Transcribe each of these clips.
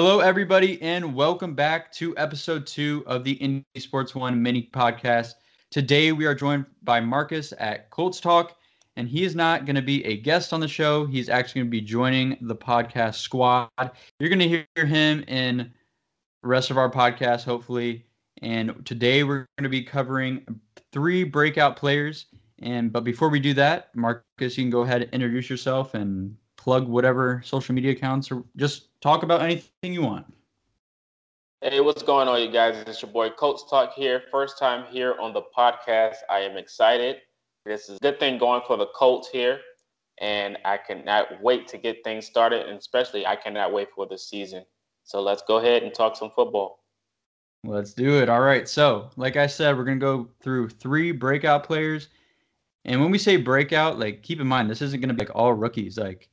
Hello, everybody, and welcome back to episode two of the Indie Sports One mini podcast. Today, we are joined by Marcus at Colts Talk, and he is not going to be a guest on the show. He's actually going to be joining the podcast squad. You're going to hear him in the rest of our podcast, hopefully. And today, we're going to be covering three breakout players. And but before we do that, Marcus, you can go ahead and introduce yourself and plug whatever social media accounts or just talk about anything you want. Hey, what's going on, you guys? It's your boy Colts Talk here. First time here on the podcast. I am excited. This is a good thing going for the Colts here, and I cannot wait to get things started. And especially, I cannot wait for the season. So let's go ahead and talk some football. Let's do it. All right. So, like I said, we're gonna go through three breakout players. And when we say breakout, like keep in mind this isn't gonna be like all rookies. Like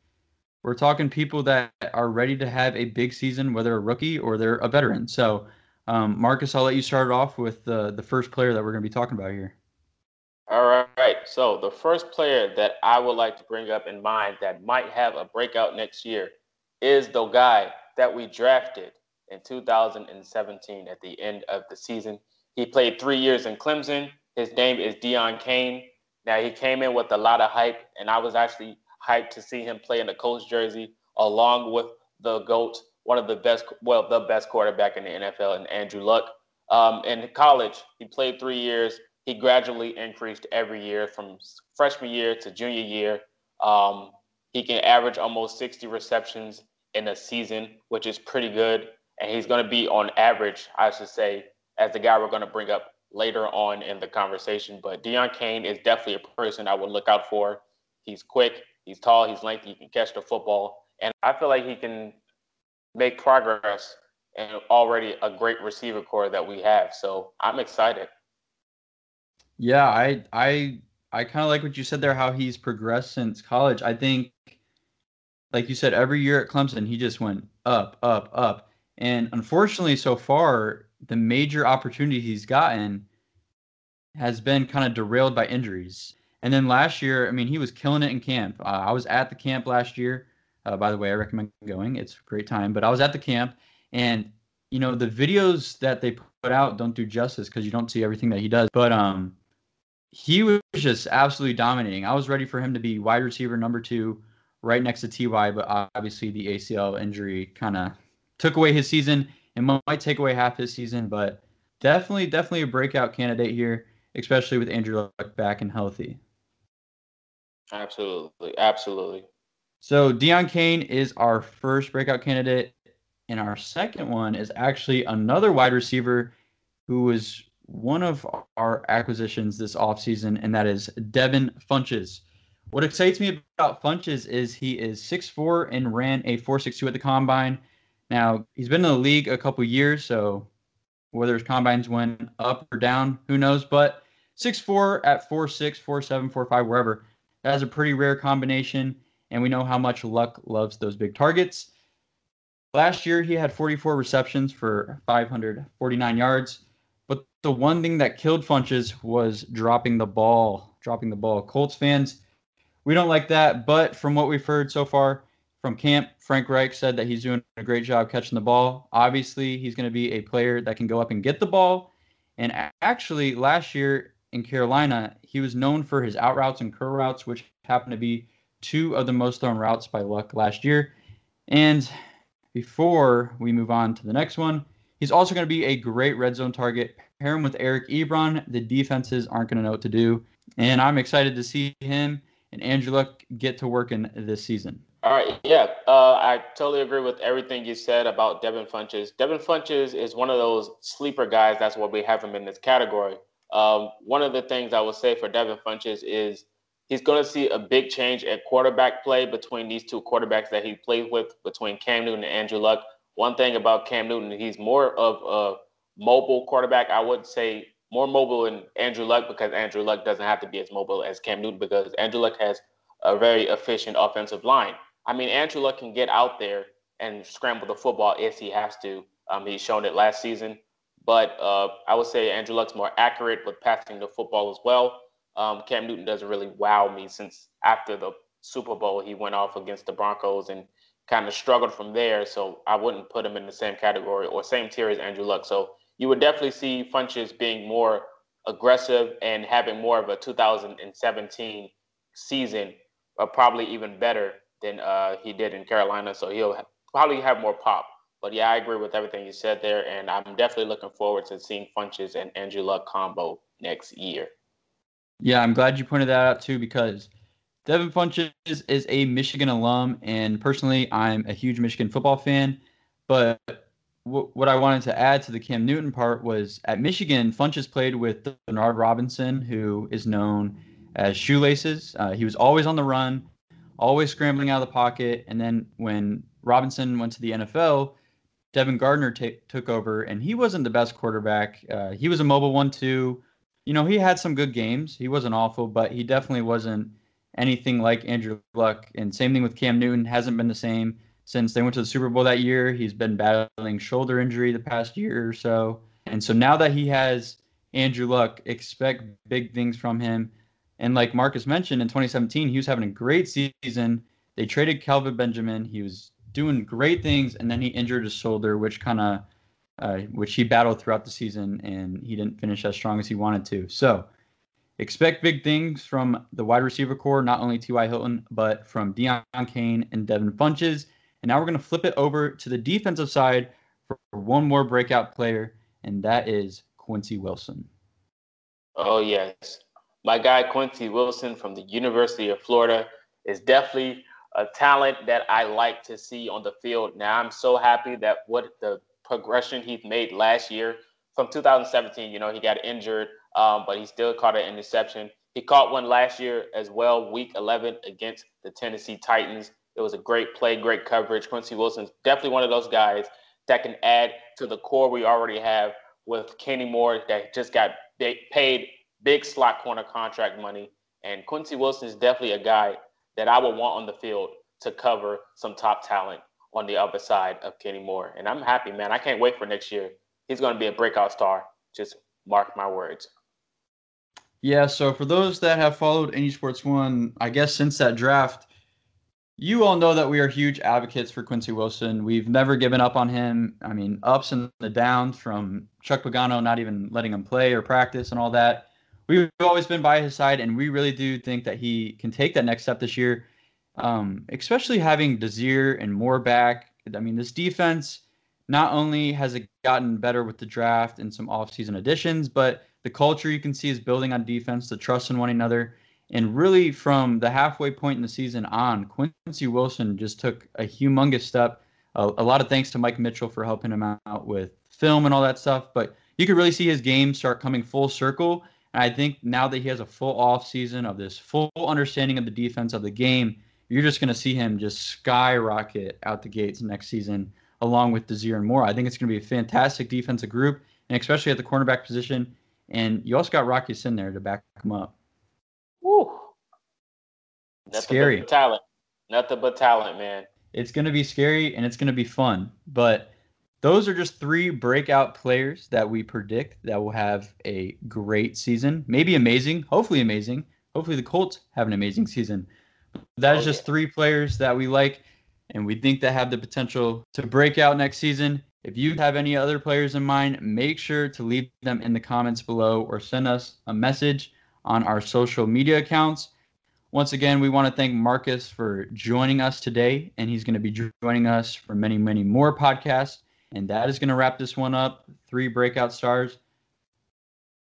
we're talking people that are ready to have a big season, whether a rookie or they're a veteran. So, um, Marcus, I'll let you start off with the the first player that we're going to be talking about here. All right. So the first player that I would like to bring up in mind that might have a breakout next year is the guy that we drafted in 2017 at the end of the season. He played three years in Clemson. His name is Deon Cain. Now he came in with a lot of hype, and I was actually hyped to see him play in the Colts jersey along with the GOAT, one of the best, well, the best quarterback in the NFL, and Andrew Luck. Um, in college, he played three years. He gradually increased every year from freshman year to junior year. Um, he can average almost 60 receptions in a season, which is pretty good. And he's going to be on average, I should say, as the guy we're going to bring up later on in the conversation. But Deon Cain is definitely a person I would look out for. He's quick, He's tall, he's lengthy, he can catch the football. And I feel like he can make progress and already a great receiver corps that we have. So I'm excited. Yeah, I I I kind of like what you said there, how he's progressed since college. I think, like you said, every year at Clemson, he just went up, up, up. And unfortunately, so far, the major opportunity he's gotten has been kind of derailed by injuries. And then last year, I mean, he was killing it in camp. Uh, I was at the camp last year. Uh, by the way, I recommend going. It's a great time. But I was at the camp, and you know the videos that they put out don't do justice because you don't see everything that he does. But um, he was just absolutely dominating. I was ready for him to be wide receiver number two, right next to Ty. But obviously, the ACL injury kind of took away his season and might take away half his season. But definitely, definitely a breakout candidate here, especially with Andrew Luck back and healthy. Absolutely, absolutely. So Deon Cain is our first breakout candidate, and our second one is actually another wide receiver who was one of our acquisitions this offseason, and that is Devin Funchess. What excites me about Funchess is he is 6'4 and ran a 4.62 at the combine. Now, he's been in the league a couple years, so whether his combines went up or down, who knows? But 6'4 at 4'6, 4'7, 4'5, wherever, that is a pretty rare combination, and we know how much Luck loves those big targets. Last year, he had 44 receptions for 549 yards. But the one thing that killed Funchess was dropping the ball. Dropping the ball. Colts fans, we don't like that. But from what we've heard so far from camp, Frank Reich said that he's doing a great job catching the ball. Obviously, he's going to be a player that can go up and get the ball. And actually, last year, in Carolina, he was known for his out routes and curl routes, which happened to be two of the most thrown routes by Luck last year. And before we move on to the next one, he's also going to be a great red zone target. Pair him with Eric Ebron. The defenses aren't going to know what to do. And I'm excited to see him and Andrew Luck get to work in this season. All right, yeah, uh, I totally agree with everything you said about Devin Funchess. Devin Funchess is one of those sleeper guys. That's why we have him in this category. Um, one of the things I would say for Devin Funchess is he's going to see a big change at quarterback play between these two quarterbacks that he played with, between Cam Newton and Andrew Luck. One thing about Cam Newton, he's more of a mobile quarterback. I would say more mobile than Andrew Luck because Andrew Luck doesn't have to be as mobile as Cam Newton because Andrew Luck has a very efficient offensive line. I mean, Andrew Luck can get out there and scramble the football if he has to. Um, he's shown it last season. But uh, I would say Andrew Luck's more accurate with passing the football as well. Um, Cam Newton doesn't really wow me since after the Super Bowl he went off against the Broncos and kind of struggled from there. So I wouldn't put him in the same category or same tier as Andrew Luck. So you would definitely see Funchess being more aggressive and having more of a 2017 season, or probably even better than uh, he did in Carolina. So he'll probably have more pop. But yeah, I agree with everything you said there, and I'm definitely looking forward to seeing Funchess and Andrew Luck combo next year. Yeah, I'm glad you pointed that out too because Devin Funchess is a Michigan alum, and personally, I'm a huge Michigan football fan. But w- what I wanted to add to the Cam Newton part was at Michigan, Funchess played with Denard Robinson, who is known as Shoelaces. Uh, he was always on the run, always scrambling out of the pocket. And then when Robinson went to the NFL, Devin Gardner t- took over, and he wasn't the best quarterback. Uh, he was a mobile one-two. You know, he had some good games. He wasn't awful, but he definitely wasn't anything like Andrew Luck. And same thing with Cam Newton, hasn't been the same since they went to the Super Bowl that year. He's been battling shoulder injury the past year or so. And so now that he has Andrew Luck, expect big things from him. And like Marcus mentioned, in 2017, he was having a great season. They traded Kelvin Benjamin. He was doing great things, and then he injured his shoulder, which kind of, uh, which he battled throughout the season, and he didn't finish as strong as he wanted to. So expect big things from the wide receiver corps, not only T.Y. Hilton, but from Deon Cain and Devin Funchess. And now we're going to flip it over to the defensive side for one more breakout player, and that is Quincy Wilson. Oh, yes. My guy, Quincy Wilson from the University of Florida, is definitely a talent that I like to see on the field. Now, I'm so happy that what the progression he's made last year from 2017, you know, he got injured um, but he still caught an interception. He caught one last year as well, week 11 against the Tennessee Titans. It was a great play, great coverage. Quincy Wilson's definitely one of those guys that can add to the core we already have with Kenny Moore that just got paid big slot corner contract money. And Quincy Wilson is definitely a guy that I would want on the field to cover some top talent on the other side of Kenny Moore. And I'm happy, man. I can't wait for next year. He's going to be a breakout star. Just mark my words. Yeah, so for those that have followed Any Sports One, I guess since that draft, you all know that we are huge advocates for Quincy Wilson. We've never given up on him. I mean, ups and the downs from Chuck Pagano not even letting him play or practice and all that. We've always been by his side, and we really do think that he can take that next step this year, um, especially having Desir and Moore back. I mean, this defense not only has it gotten better with the draft and some offseason additions, but the culture you can see is building on defense, the trust in one another. And really, from the halfway point in the season on, Quincy Wilson just took a humongous step. a lot of thanks to Mike Mitchell for helping him out with film and all that stuff. But you could really see his game start coming full circle. And I think now that he has a full off season of this full understanding of the defense of the game, you're just going to see him just skyrocket out the gates next season, along with Desir and Moore. I think it's going to be a fantastic defensive group, and especially at the cornerback position. And you also got Rock Ya-Sin there to back him up. Woo. Nothing scary. talent. Nothing but talent, man. It's going to be scary and it's going to be fun. But those are just three breakout players that we predict that will have a great season. Maybe amazing. Hopefully amazing. Hopefully the Colts have an amazing season. That is oh, just yeah. three players that we like and we think that have the potential to break out next season. If you have any other players in mind, make sure to leave them in the comments below or send us a message on our social media accounts. Once again, we want to thank Marcus for joining us today, and he's going to be joining us for many, many more podcasts. And that is going to wrap this one up. Three breakout stars.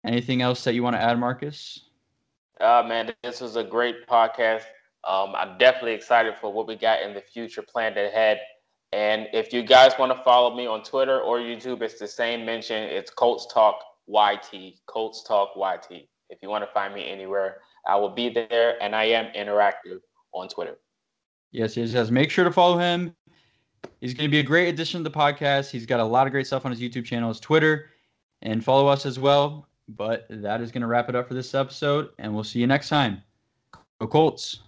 Anything else that you want to add, Marcus? Uh, man, this was a great podcast. Um, I'm definitely excited for what we got in the future planned ahead. And if you guys want to follow me on Twitter or YouTube, it's the same mention. It's Colts Talk YT. Colts Talk YT. If you want to find me anywhere, I will be there, and I am interactive on Twitter. Yes, yes, yes. Make sure to follow him. He's going to be a great addition to the podcast. He's got a lot of great stuff on his YouTube channel, his Twitter, and follow us as well. But that is going to wrap it up for this episode, and we'll see you next time. Go Colts.